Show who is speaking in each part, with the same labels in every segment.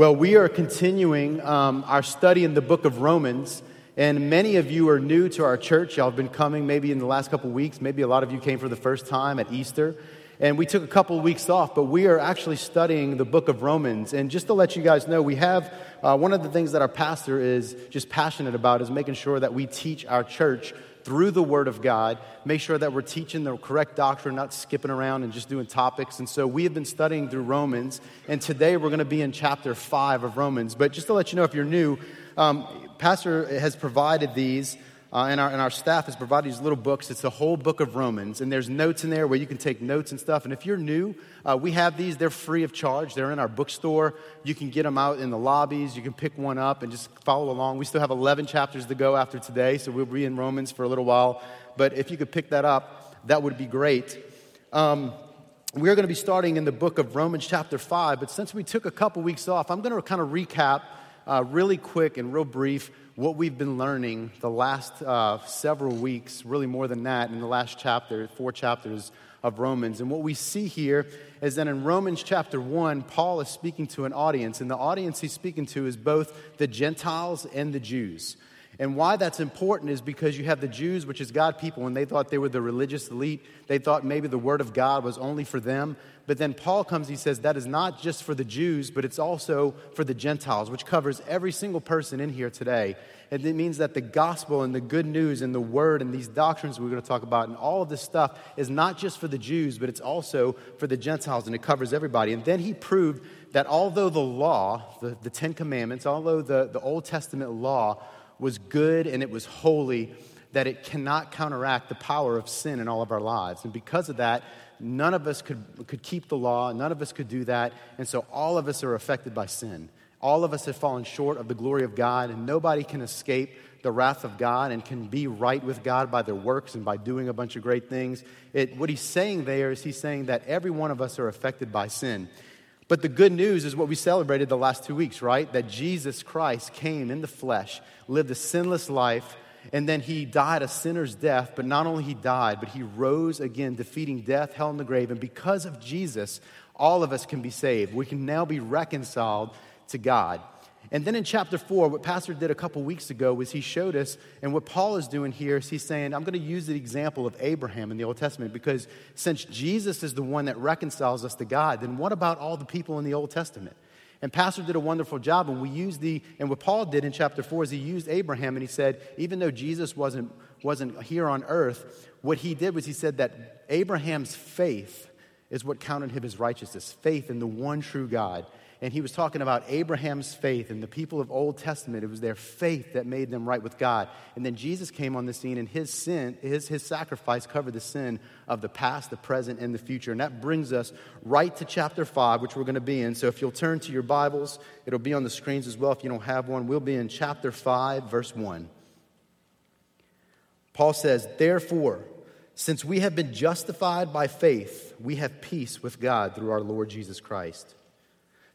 Speaker 1: Well, we are continuing um, our study in the book of Romans, and many of you are new to our church. Y'all have been coming maybe in the last couple weeks. Maybe a lot of you came for the first time at Easter. And we took a couple of weeks off, but we are actually studying the book of Romans. And just to let you guys know, we have uh, one of the things that our pastor is just passionate about is making sure that we teach our church through the Word of God, make sure that we're teaching the correct doctrine, not skipping around and just doing topics. And so we have been studying through Romans, and today we're going to be in chapter 5 of Romans. But just to let you know, if you're new, um, Pastor has provided these uh, and, our, and our staff has provided these little books. It's the whole book of Romans, and there's notes in there where you can take notes and stuff. And if you're new, uh, we have these. They're free of charge. They're in our bookstore. You can get them out in the lobbies. You can pick one up and just follow along. We still have 11 chapters to go after today, so we'll be in Romans for a little while. But if you could pick that up, that would be great. Um, we're going to be starting in the book of Romans, chapter 5. But since we took a couple weeks off, I'm going to kind of recap uh, really quick and real brief what we've been learning the last uh, several weeks, really more than that, in the last chapter, four chapters of Romans. And what we see here is that in Romans chapter 1, Paul is speaking to an audience, and the audience he's speaking to is both the Gentiles and the Jews. And why that's important is because you have the Jews, which is God people, and they thought they were the religious elite. They thought maybe the word of God was only for them. But then Paul comes, he says that is not just for the Jews, but it's also for the Gentiles, which covers every single person in here today. And it means that the gospel and the good news and the word and these doctrines we're going to talk about and all of this stuff is not just for the Jews, but it's also for the Gentiles, and it covers everybody. And then he proved that although the law, the, the Ten Commandments, although the, the Old Testament law, was good and it was holy, that it cannot counteract the power of sin in all of our lives. And because of that, none of us could, could keep the law, none of us could do that. And so all of us are affected by sin. All of us have fallen short of the glory of God, and nobody can escape the wrath of God and can be right with God by their works and by doing a bunch of great things. It, what he's saying there is he's saying that every one of us are affected by sin. But the good news is what we celebrated the last two weeks, right? That Jesus Christ came in the flesh, lived a sinless life, and then he died a sinner's death. But not only he died, but he rose again, defeating death, hell, and the grave. And because of Jesus, all of us can be saved. We can now be reconciled to God. And then in chapter four, what Pastor did a couple weeks ago was he showed us, and what Paul is doing here is he's saying, I'm going to use the example of Abraham in the Old Testament because since Jesus is the one that reconciles us to God, then what about all the people in the Old Testament? And Pastor did a wonderful job, and we used the, and what Paul did in chapter four is he used Abraham and he said, even though Jesus wasn't, wasn't here on earth, what he did was he said that Abraham's faith is what counted him as righteousness, faith in the one true God and he was talking about Abraham's faith and the people of Old Testament. It was their faith that made them right with God. And then Jesus came on the scene, and his sin, his, his sacrifice covered the sin of the past, the present, and the future. And that brings us right to chapter 5, which we're going to be in. So if you'll turn to your Bibles, it'll be on the screens as well if you don't have one. We'll be in chapter 5, verse 1. Paul says, Therefore, since we have been justified by faith, we have peace with God through our Lord Jesus Christ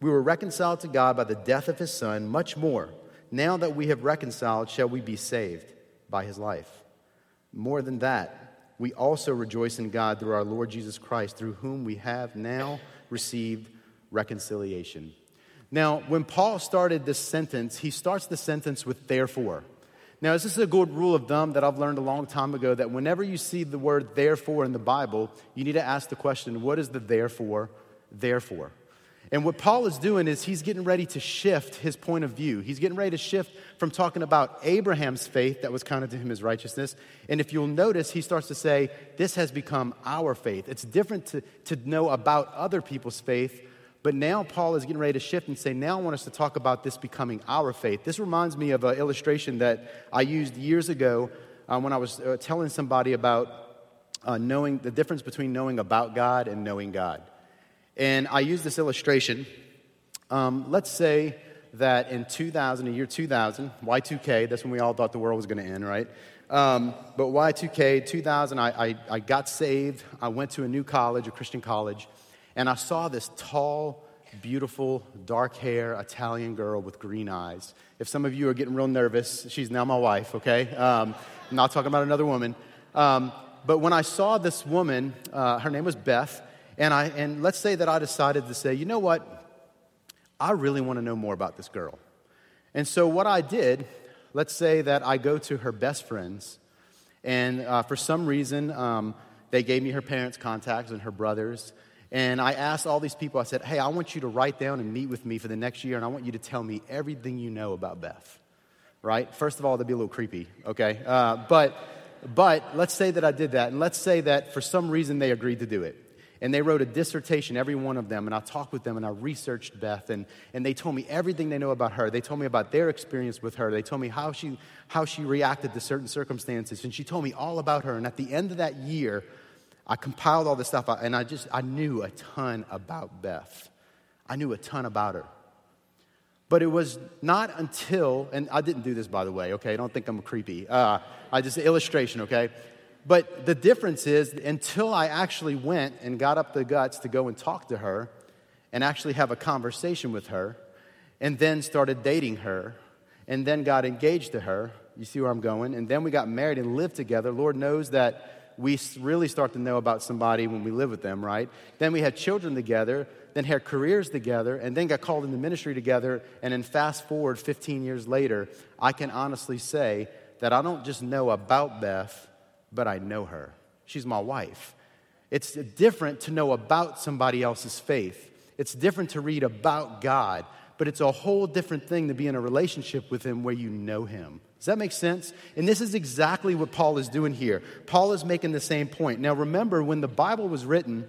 Speaker 1: we were reconciled to God by the death of his Son, much more, now that we have reconciled, shall we be saved by his life. More than that, we also rejoice in God through our Lord Jesus Christ, through whom we have now received reconciliation. Now, when Paul started this sentence, he starts the sentence with therefore. Now, this is a good rule of thumb that I've learned a long time ago that whenever you see the word therefore in the Bible, you need to ask the question, what is the therefore, therefore? And what Paul is doing is he's getting ready to shift his point of view. He's getting ready to shift from talking about Abraham's faith that was counted to him as righteousness. And if you'll notice, he starts to say, This has become our faith. It's different to, to know about other people's faith, but now Paul is getting ready to shift and say, Now I want us to talk about this becoming our faith. This reminds me of an illustration that I used years ago uh, when I was uh, telling somebody about uh, knowing the difference between knowing about God and knowing God. And I use this illustration. Um, let's say that in 2000, the year 2000, Y2K, that's when we all thought the world was going to end, right? Um, but Y2K, 2000, I, I, I got saved. I went to a new college, a Christian college, and I saw this tall, beautiful, dark hair Italian girl with green eyes. If some of you are getting real nervous, she's now my wife, okay? Um, I'm not talking about another woman. Um, but when I saw this woman, uh, her name was Beth, and, I, and let's say that I decided to say, you know what? I really want to know more about this girl. And so, what I did, let's say that I go to her best friends, and uh, for some reason, um, they gave me her parents' contacts and her brothers. And I asked all these people, I said, hey, I want you to write down and meet with me for the next year, and I want you to tell me everything you know about Beth. Right? First of all, that'd be a little creepy, okay? Uh, but, but let's say that I did that, and let's say that for some reason they agreed to do it. And they wrote a dissertation, every one of them, and I talked with them and I researched Beth, and, and they told me everything they know about her. They told me about their experience with her. They told me how she, how she reacted to certain circumstances, and she told me all about her. And at the end of that year, I compiled all this stuff, and I just, I knew a ton about Beth. I knew a ton about her. But it was not until, and I didn't do this by the way, okay? I Don't think I'm creepy. Uh, I just illustration, okay? But the difference is, until I actually went and got up the guts to go and talk to her and actually have a conversation with her, and then started dating her, and then got engaged to her, you see where I'm going, and then we got married and lived together. Lord knows that we really start to know about somebody when we live with them, right? Then we had children together, then had careers together, and then got called into ministry together. And then fast forward 15 years later, I can honestly say that I don't just know about Beth, but I know her. She's my wife. It's different to know about somebody else's faith. It's different to read about God, but it's a whole different thing to be in a relationship with Him where you know Him. Does that make sense? And this is exactly what Paul is doing here. Paul is making the same point. Now, remember, when the Bible was written,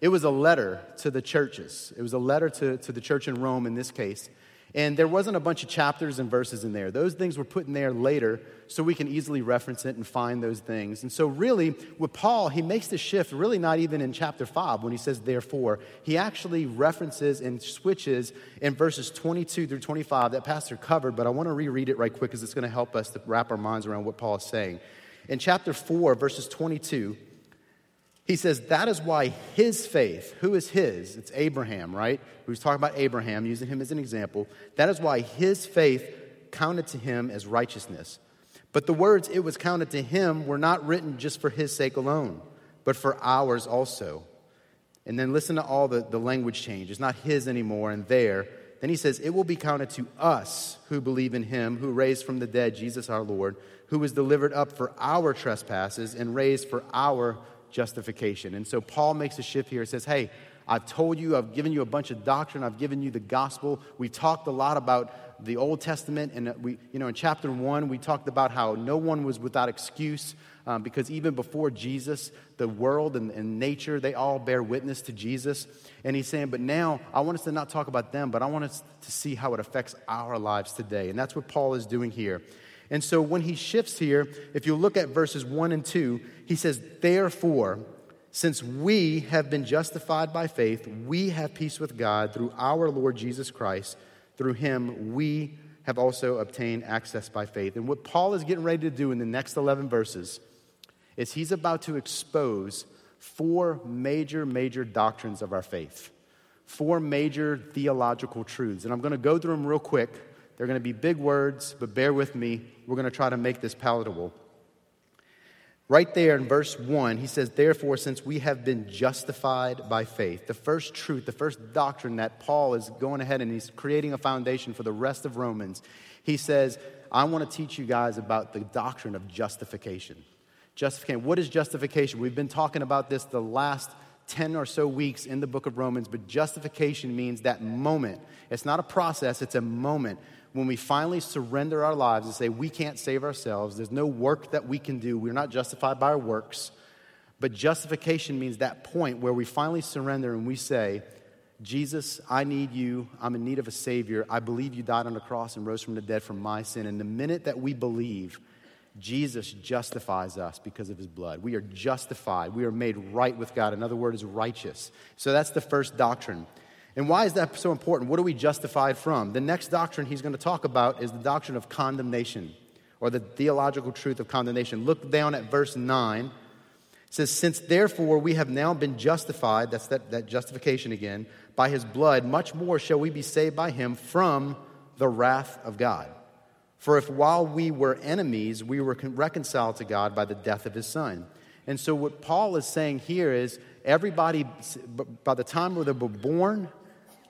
Speaker 1: it was a letter to the churches. It was a letter to, to the church in Rome in this case. And there wasn't a bunch of chapters and verses in there. Those things were put in there later so we can easily reference it and find those things. And so, really, with Paul, he makes the shift really not even in chapter 5 when he says therefore. He actually references and switches in verses 22 through 25 that Pastor covered, but I want to reread it right quick because it's going to help us to wrap our minds around what Paul is saying. In chapter 4, verses 22, he says that is why his faith, who is his? It's Abraham, right? We was talking about Abraham, using him as an example. That is why his faith counted to him as righteousness. But the words it was counted to him were not written just for his sake alone, but for ours also. And then listen to all the, the language change. It's not his anymore and there. Then he says, It will be counted to us who believe in him, who raised from the dead Jesus our Lord, who was delivered up for our trespasses and raised for our justification. And so Paul makes a shift here. He says, Hey, I've told you, I've given you a bunch of doctrine, I've given you the gospel. We talked a lot about the Old Testament, and we, you know, in chapter one, we talked about how no one was without excuse. Um, because even before Jesus, the world and, and, nature, they all bear witness to Jesus. And he's saying, but now I want us to not talk about them, but I want us to see how it affects our lives today. And that's what Paul is doing here. And so when he shifts here, if you look at verses 1 and 2, he says, Therefore, since we have been justified by faith, we have peace with God through our Lord Jesus Christ. Through him, we have also obtained access by faith. And what Paul is getting ready to do in the next 11 verses is he's about to expose four major, major doctrines of our faith, four major theological truths. And I'm going to go through them real quick. They're going to be big words, but bear with me. We're going to try to make this palatable. Right there in verse 1, he says, Therefore, since we have been justified by faith, the first truth, the first doctrine that Paul is going ahead and he's creating a foundation for the rest of Romans, he says, I want to teach you guys about the doctrine of justification. Justification. What is justification? We've been talking about this the last 10 or so weeks in the book of Romans, but justification means that moment. It's not a process, it's a moment when we finally surrender our lives and say, we can't save ourselves, there's no work that we can do, we're not justified by our works. But justification means that point where we finally surrender and we say, Jesus, I need you. I'm in need of a Savior. I believe you died on the cross and rose from the dead for my sin. And the minute that we believe, Jesus justifies us because of his blood. We are justified. We are made right with God. Another word is righteous. So that's the first doctrine. And why is that so important? What are we justified from? The next doctrine he's going to talk about is the doctrine of condemnation or the theological truth of condemnation. Look down at verse 9. It says, Since therefore we have now been justified, that's that, that justification again, by his blood, much more shall we be saved by him from the wrath of God. For if while we were enemies, we were reconciled to God by the death of his son. And so, what Paul is saying here is everybody, by the time they were born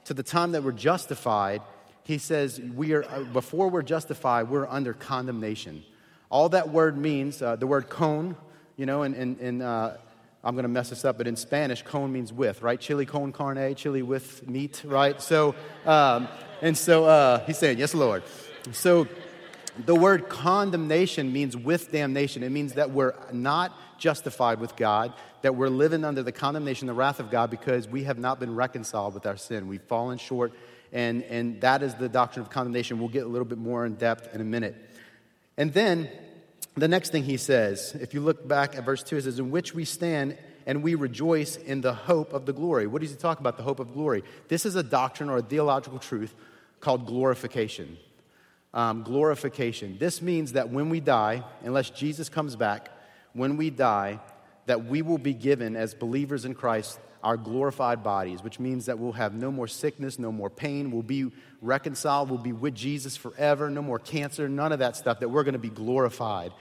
Speaker 1: to the time that we're justified, he says, we are, uh, before we're justified, we're under condemnation. All that word means, uh, the word cone, you know, and, in, in uh, I'm going to mess this up, but in Spanish, cone means with, right? Chili con carne, chili with meat, right? So, um, and so uh, he's saying, yes, Lord. So, the word condemnation means with damnation. It means that we're not justified with God, that we're living under the condemnation, the wrath of God, because we have not been reconciled with our sin. We've fallen short, and, and that is the doctrine of condemnation. We'll get a little bit more in depth in a minute. And then the next thing he says, if you look back at verse 2, it says, In which we stand and we rejoice in the hope of the glory. What does he talk about, the hope of glory? This is a doctrine or a theological truth called glorification um, glorification. This means that when we die, unless Jesus comes back, when we die, that we will be given as believers in Christ our glorified bodies, which means that we'll have no more sickness, no more pain, we'll be reconciled, we'll be with Jesus forever, no more cancer, none of that stuff, that we're going to be glorified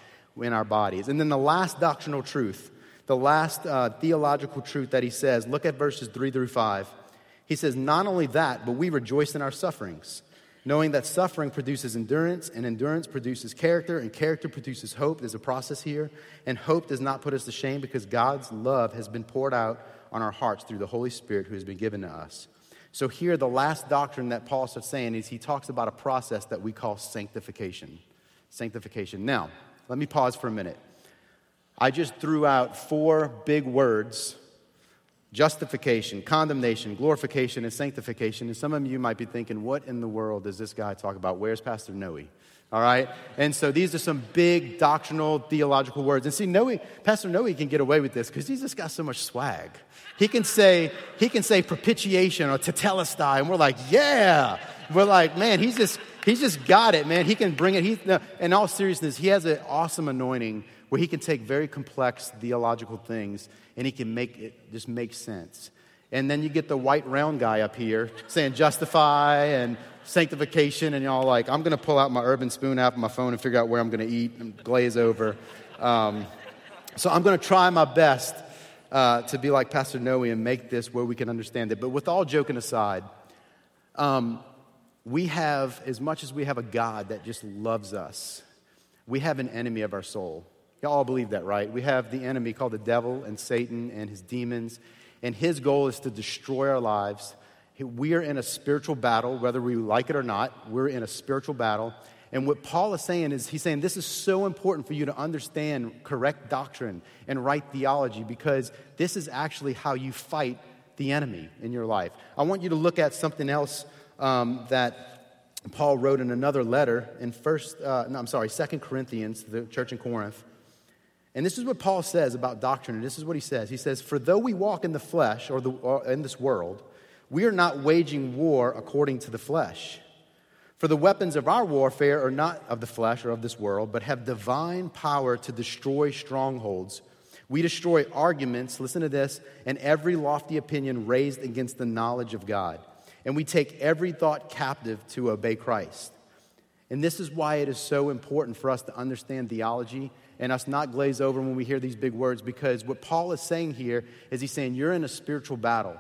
Speaker 1: in our bodies. And then the last doctrinal truth, the last uh, theological truth that he says, look at verses 3 through 5. He says, Not only that, but we rejoice in our sufferings knowing that suffering produces endurance, and endurance produces character, and character produces hope. There's a process here. And hope does not put us to shame because God's love has been poured out on our hearts through the Holy Spirit who has been given to us. So, here, the last doctrine that Paul starts saying is he talks about a process that we call sanctification. Sanctification. Now, let me pause for a minute. I just threw out four big words justification, condemnation, glorification, and sanctification. And some of you might be thinking, what in the world does this guy talk about? Where's Pastor Noe? All right? And so these are some big doctrinal, theological words. And see, Noe, Pastor Noe can get away with this because he's just got so much swag. He can say, he can say propitiation or tetelestai, and we're like, yeah. We're like, man, he's just, he's just got it, man. He can bring it. He, no, in all seriousness, he has an awesome anointing where he can take very complex theological things and he can make it just make sense. And then you get the white round guy up here saying justify and sanctification, and y'all like, I'm going to pull out my Urbanspoon app on my phone and figure out where I'm going to eat and glaze over. Um, so I'm going to try my best uh, to be like Pastor Noe and make this where we can understand it. But with all joking aside, um, we have, as much as we have a God that just loves us, we have an enemy of our soul. You all all believe that, right? We have the enemy called the devil and Satan and his demons, and his goal is to destroy our lives. We are in a spiritual battle, whether we like it or not. We're in a spiritual battle. And what Paul is saying is, he's saying this is so important for you to understand correct doctrine and right theology because this is actually how you fight the enemy in your life. I want you to look at something else um, that Paul wrote in another letter in First, uh, no, I'm sorry, Second Corinthians, the church in Corinth. And this is what Paul says about doctrine, and this is what he says. He says, For though we walk in the flesh, or, the, or in this world, we are not waging war according to the flesh. For the weapons of our warfare are not of the flesh or of this world, but have divine power to destroy strongholds. We destroy arguments, listen to this, and every lofty opinion raised against the knowledge of God. And we take every thought captive to obey Christ. And this is why it is so important for us to understand theology and us not glaze over when we hear these big words because what Paul is saying here is he's saying you're in a spiritual battle.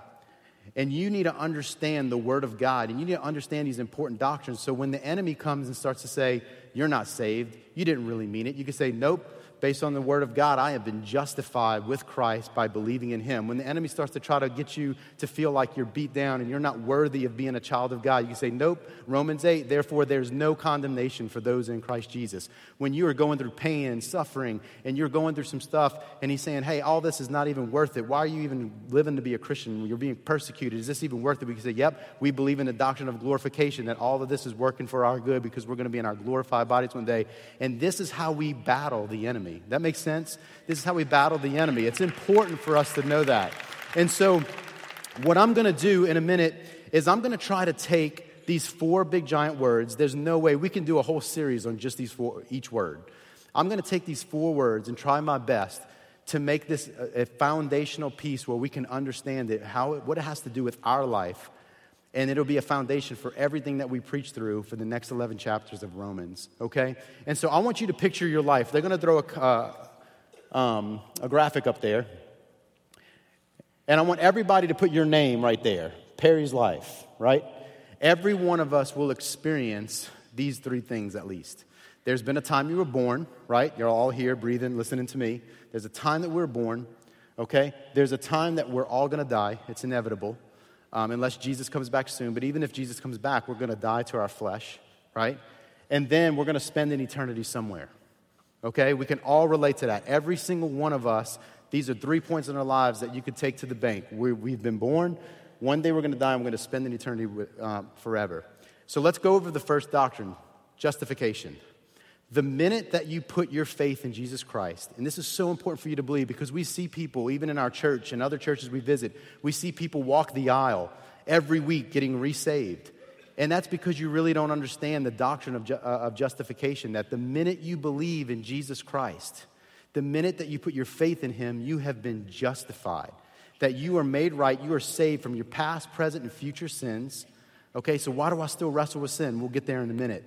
Speaker 1: And you need to understand the Word of God and you need to understand these important doctrines. So when the enemy comes and starts to say, You're not saved. You didn't really mean it. You can say, Nope, based on the word of God, I have been justified with Christ by believing in him. When the enemy starts to try to get you to feel like you're beat down and you're not worthy of being a child of God, you can say, Nope, Romans 8, therefore there's no condemnation for those in Christ Jesus. When you are going through pain and suffering and you're going through some stuff and he's saying, Hey, all this is not even worth it. Why are you even living to be a Christian? When you're being persecuted. Is this even worth it? We can say, Yep, we believe in the doctrine of glorification, that all of this is working for our good because we're going to be in our glorified bodies one day. And this is how we battle the enemy. That makes sense? This is how we battle the enemy. It's important for us to know that. And so, what I'm going to do in a minute is I'm going to try to take these four big giant words. There's no way we can do a whole series on just these four, each word. I'm going to take these four words and try my best to make this a, a foundational piece where we can understand it, how it, what it has to do with our life. And it'll be a foundation for everything that we preach through for the next 11 chapters of Romans, okay? And so I want you to picture your life. They're to throw a, uh, um, a graphic up there. And I want everybody to put your name right there Perry's life, right? Every one of us will experience these three things at least. There's been a time you were born, right? You're all here breathing, listening to me. There's a time that we are born, okay? There's a time that we're all gonna die. It's inevitable, um, unless Jesus comes back soon. But even if Jesus comes back, we're gonna die to our flesh, right? And then we're gonna spend an eternity somewhere. Okay? We can all relate to that. Every single one of us, these are three points in our lives that you could take to the bank. we have been born. One day we're going to die and we're going to spend an eternity with, uh, forever. So let's go over the first doctrine justification. The minute that you put your faith in Jesus Christ, and this is so important for you to believe because we see people, even in our church and other churches we visit, we see people walk the aisle every week getting resaved. And that's because you really don't understand the doctrine of, ju- uh, of justification that the minute you believe in Jesus Christ, the minute that you put your faith in Him, you have been justified. That you are made right, you are saved from your past, present, and future sins. Okay, so why do I still wrestle with sin? We'll get there in a minute.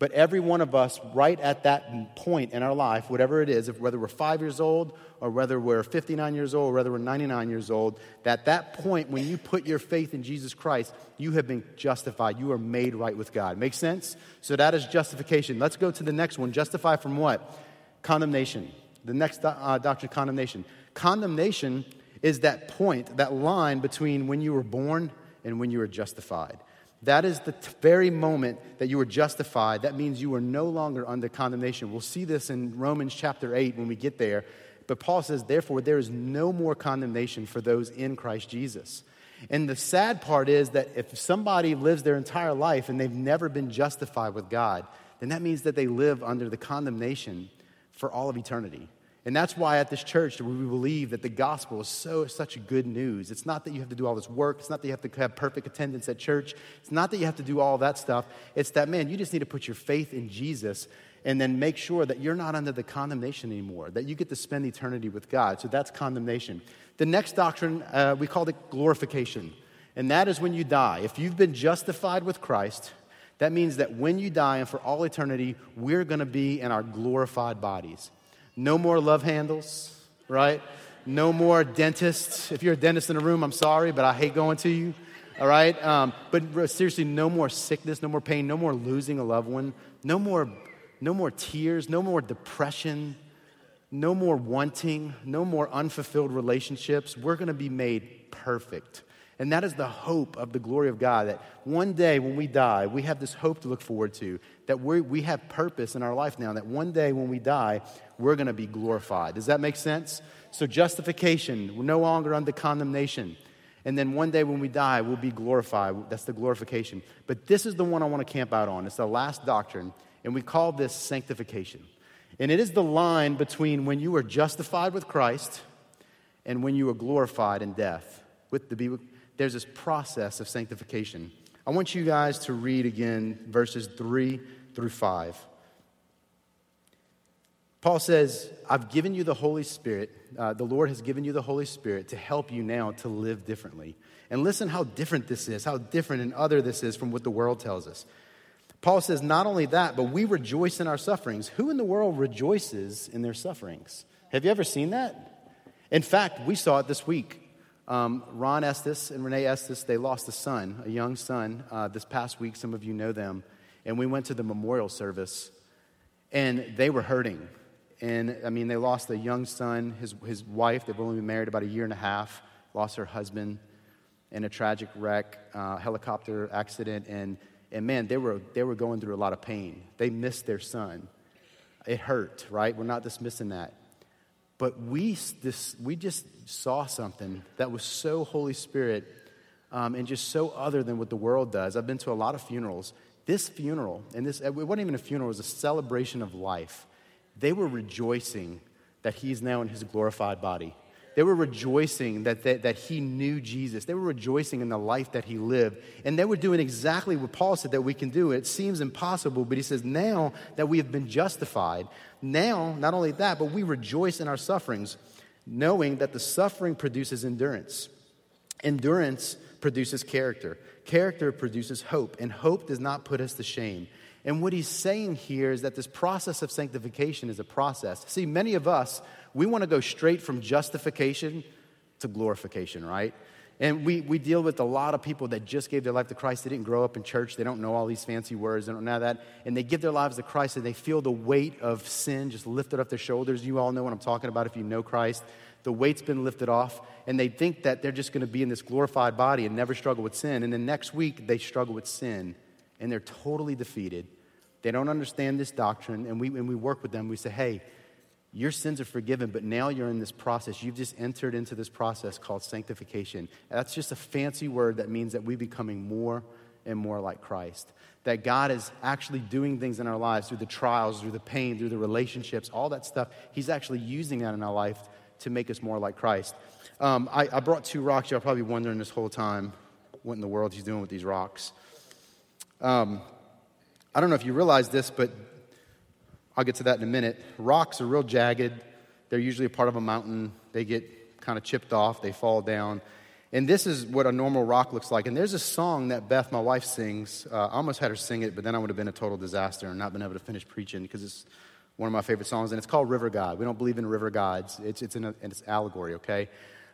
Speaker 1: But every one of us, right at that point in our life, whatever it is, if, whether we're five years old or whether we're 59 years old or whether we're 99 years old, at that point when you put your faith in Jesus Christ, you have been justified. You are made right with God. Make sense? So that is justification. Let's go to the next one. Justify from what? Condemnation. The next uh, doctrine, condemnation. Condemnation is that point, that line between when you were born and when you were justified. That is the t- very moment that you were justified. That means you are no longer under condemnation. We'll see this in Romans chapter 8 when we get there. But Paul says, therefore, there is no more condemnation for those in Christ Jesus. And the sad part is that if somebody lives their entire life and they've never been justified with God, then that means that they live under the condemnation for all of eternity. And that's why at this church we believe that the gospel is so such good news. It's not that you have to do all this work. It's not that you have to have perfect attendance at church. It's not that you have to do all that stuff. It's that man, you just need to put your faith in Jesus and then make sure that you're not under the condemnation anymore. That you get to spend eternity with God. So that's condemnation. The next doctrine uh, we call it glorification, and that is when you die. If you've been justified with Christ, that means that when you die and for all eternity, we're going to be in our glorified bodies. No more love handles, right? No more dentists. If you're a dentist in a room, I'm sorry, but I hate going to you. All right? Um, but seriously, no more sickness, no more pain, no more losing a loved one, no more, no more tears, no more depression, no more wanting, no more unfulfilled relationships. We're going to be made perfect. And that is the hope of the glory of God that one day when we die, we have this hope to look forward to, that we we have purpose in our life now, that one day when we die, we're going to be glorified. Does that make sense? So, justification, we're no longer under condemnation. And then one day when we die, we'll be glorified. That's the glorification. But this is the one I want to camp out on. It's the last doctrine, and we call this sanctification. And it is the line between when you are justified with Christ and when you are glorified in death. With the, there's this process of sanctification. I want you guys to read again verses 3 through 5. Paul says, I've given you the Holy Spirit. Uh, the Lord has given you the Holy Spirit to help you now to live differently. And listen how different this is, how different and other this is from what the world tells us. Paul says, not only that, but we rejoice in our sufferings. Who in the world rejoices in their sufferings? Have you ever seen that? In fact, we saw it this week. Um, Ron Estes and Renee Estes, they lost a son, a young son, uh, this past week. Some of you know them. And we went to the memorial service. And they were hurting. And I mean, they lost a young son, his, his wife, they've only been married about a year and a half, lost her husband in a tragic wreck, uh, helicopter accident. And, and man, they were, they were going through a lot of pain. They missed their son. It hurt, right? We're not dismissing that. But we, this, we just saw something that was so Holy Spirit um, and just so other than what the world does. I've been to a lot of funerals. This funeral, and this, it wasn't even a funeral, it was a celebration of life. They were rejoicing that he's now in his glorified body. They were rejoicing that, that, that he knew Jesus. They were rejoicing in the life that he lived. And they were doing exactly what Paul said that we can do. It seems impossible, but he says, now that we have been justified, now, not only that, but we rejoice in our sufferings, knowing that the suffering produces endurance. Endurance produces character. Character produces hope, and hope does not put us to shame. And what he's saying here is that this process of sanctification is a process. See, many of us, we want to go straight from justification to glorification, right? And we, we deal with a lot of people that just gave their life to Christ. They didn't grow up in church. They don't know all these fancy words. They don't know that. And they give their lives to Christ and they feel the weight of sin just lifted off their shoulders. You all know what I'm talking about if you know Christ. The weight's been lifted off. And they think that they're just going to be in this glorified body and never struggle with sin. And then next week, they struggle with sin and they're totally defeated. They don't understand this doctrine. And we, and we work with them. We say, hey, your sins are forgiven, but now you're in this process. You've just entered into this process called sanctification. That's just a fancy word that means that we're becoming more and more like Christ. That God is actually doing things in our lives through the trials, through the pain, through the relationships, all that stuff. He's actually using that in our life to make us more like Christ. Um, I, I, brought two rocks. Y'all probably wondering this whole time what in the world he's doing with these rocks. Um, I don't know if you realize this, but I'll get to that in a minute. Rocks are real jagged. They're usually a part of a mountain. They get kind of chipped off, they fall down. And this is what a normal rock looks like. And there's a song that Beth, my wife, sings. Uh, I almost had her sing it, but then I would have been a total disaster and not been able to finish preaching because it's one of my favorite songs. And it's called River God. We don't believe in river gods, it's, it's, an it's allegory, okay?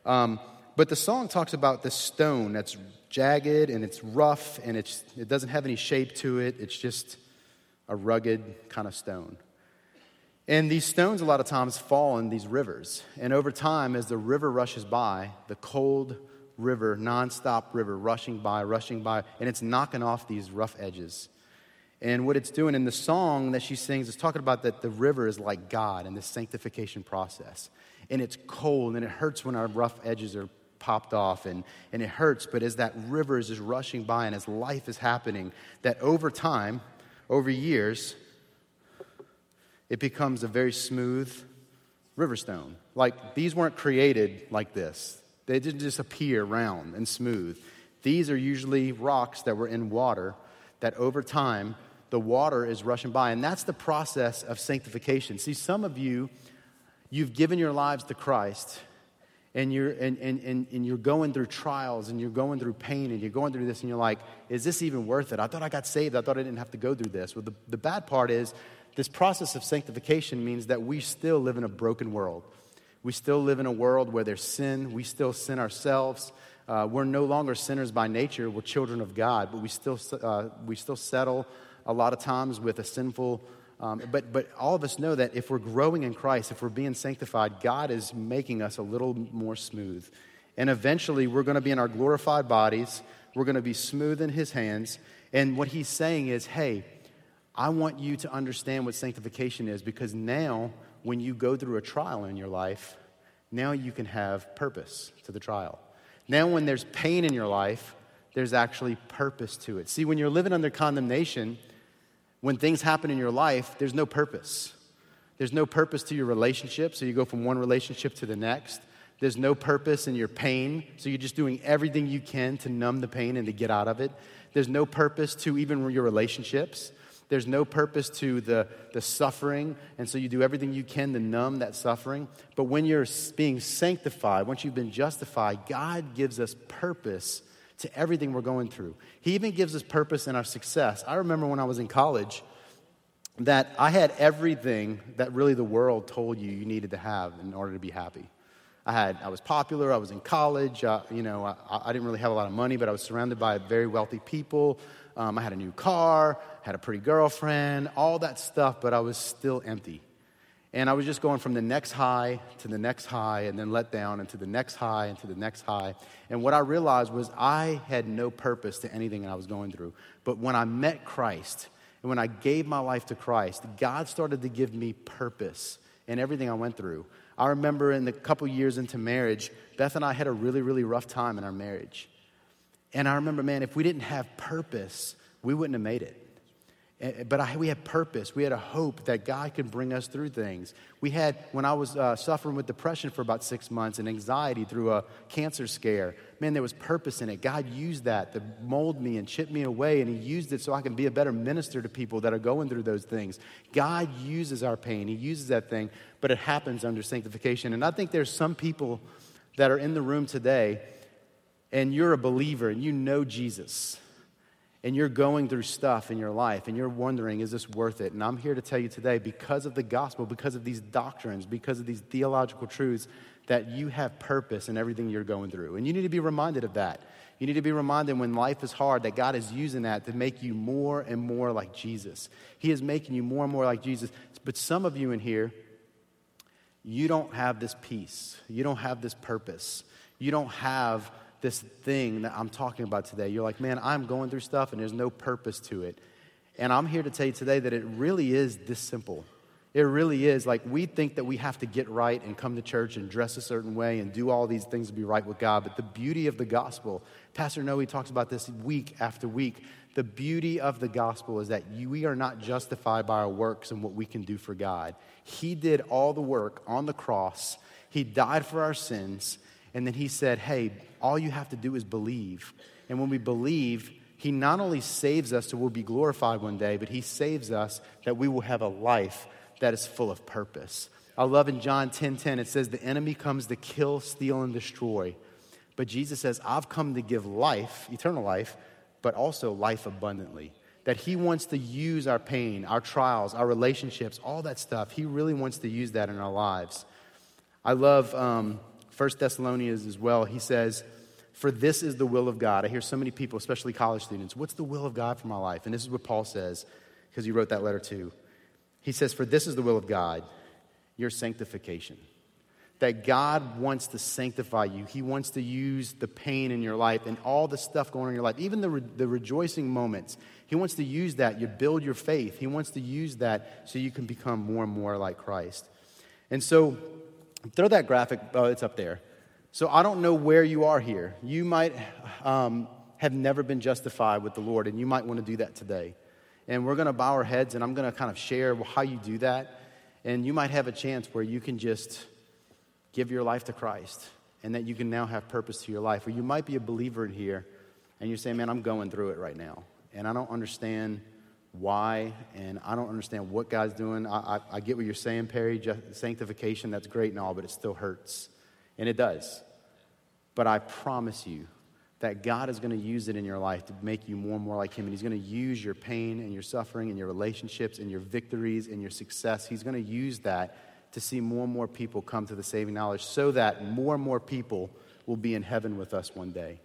Speaker 1: Um, but the song talks about the stone that's jagged and it's rough and it's, it doesn't have any shape to it. It's just a rugged kind of stone. And these stones, a lot of times, fall in these rivers. And over time, as the river rushes by, the cold river, nonstop river, rushing by, rushing by, and it's knocking off these rough edges. And what it's doing in the song that she sings is talking about that the river is like God in this sanctification process. And it's cold and it hurts when our rough edges are popped off and, and it hurts. But as that river is just rushing by and as life is happening, that over time, over years, it becomes a very smooth river stone. Like these weren't created like this, they didn't just appear round and smooth. These are usually rocks that were in water that over time the water is rushing by. And that's the process of sanctification. See, some of you, you've given your lives to Christ and you're, and, and, and, and, you're going through trials and you're going through pain and you're going through this and you're like, is this even worth it? I thought I got saved. I thought I didn't have to go through this. Well, the, the bad part is this process of sanctification means that we still live in a broken world. We still live in a world where there's sin. We still sin ourselves. Uh, we're no longer sinners by nature. We're children of God, but we still, uh, we still settle a lot of times with a sinful. Um, but, but all of us know that if we're growing in Christ, if we're being sanctified, God is making us a little more smooth. And eventually, we're going to be in our glorified bodies. We're going to be smooth in His hands. And what He's saying is, hey, I want you to understand what sanctification is because now, when you go through a trial in your life, now you can have purpose to the trial. Now, when there's pain in your life, there's actually purpose to it. See, when you're living under condemnation, when things happen in your life, there's no purpose. There's no purpose to your relationship, so you go from one relationship to the next. There's no purpose in your pain, so you're just doing everything you can to numb the pain and to get out of it. There's no purpose to even your relationships. There's no purpose to the, the suffering, and so you do everything you can to numb that suffering. But when you're being sanctified, once you've been justified, God gives us purpose to everything we're going through. He even gives us purpose in our success. I remember when I was in college that I had everything that really the world told you you needed to have in order to be happy. I had, I was popular. I was in college. Uh, you know, I, I, didn't really have a lot of money, but I was surrounded by very wealthy people. Um, I had a new car, had a pretty girlfriend, all that stuff, but I was still empty. And I was just going from the next high to the next high and then let down into the next high and to the next high. And what I realized was I had no purpose to anything that I was going through. But when I met Christ and when I gave my life to Christ, God started to give me purpose in everything I went through. I remember in the couple years into marriage, Beth and I had a really, really rough time in our marriage. And I remember, man, if we didn't have purpose, we wouldn't have made it. But I, we had purpose. We had a hope that God could bring us through things. We had, when I was uh, suffering with depression for about six months and anxiety through a cancer scare, man, there was purpose in it. God used that to mold me and chip me away, and He used it so I can be a better minister to people that are going through those things. God uses our pain, He uses that thing, but it happens under sanctification. And I think there's some people that are in the room today, and you're a believer and you know Jesus and you're going through stuff in your life and you're wondering, is this worth it? And I'm here to tell you today, because of the gospel, because of these doctrines, because of these theological truths, that you have purpose in everything you're going through. And you need to be reminded of that. You need to be reminded when life is hard that God is using that to make you more and more like Jesus. He is making you more and more like Jesus. But some of you in here, you don't have this peace. You don't have this purpose. You don't have this thing that I'm talking about today. You're like, man, I'm going through stuff and there's no purpose to it. And I'm here to tell you today that it really is this simple. It really is. Like, we think that we have to get right and come to church and dress a certain way and do all these things to be right with God. But the beauty of the gospel, Pastor Noe talks about this week after week. The beauty of the gospel is that you, we are not justified by our works and what we can do for God. He did all the work on the cross, He died for our sins, and then He said, Hey, all you have to do is believe. And when we believe, He not only saves us so we'll be glorified one day, but He saves us that we will have a life that is full of purpose. I love in John 10 10, it says, The enemy comes to kill, steal, and destroy. But Jesus says, I've come to give life, eternal life, but also life abundantly. That He wants to use our pain, our trials, our relationships, all that stuff. He really wants to use that in our lives. I love um, 1 Thessalonians as well. He says, For this is the will of God. I hear so many people, especially college students, what's the will of God for my life? And this is what Paul says, because he wrote that letter too. He says, For this is the will of God, your sanctification. That God wants to sanctify you. He wants to use the pain in your life and all the stuff going on in your life, even the, re- the rejoicing moments. He wants to use that. You build your faith. He wants to use that so you can become more and more like Christ. And so, Throw that graphic, oh, it's up there. So I don't know where you are here. You might um, have never been justified with the Lord, and you might want to do that today. And we're going to bow our heads, and I'm going to kind of share how you do that. And you might have a chance where you can just give your life to Christ, and that you can now have purpose to your life. Or you might be a believer in here, and you're saying, Man, I'm going through it right now, and I don't understand why, and I don't understand what God's doing. I, I, I get what you're saying, Perry. Just sanctification, that's great and all, but it still hurts. And it does. But I promise you that God is going to use it in your life to make you more and more like Him. And He's going to use your pain and your suffering and your relationships and your victories and your success. He's going to use that to see more and more people come to the saving knowledge so that more and more people will be in heaven with us one day.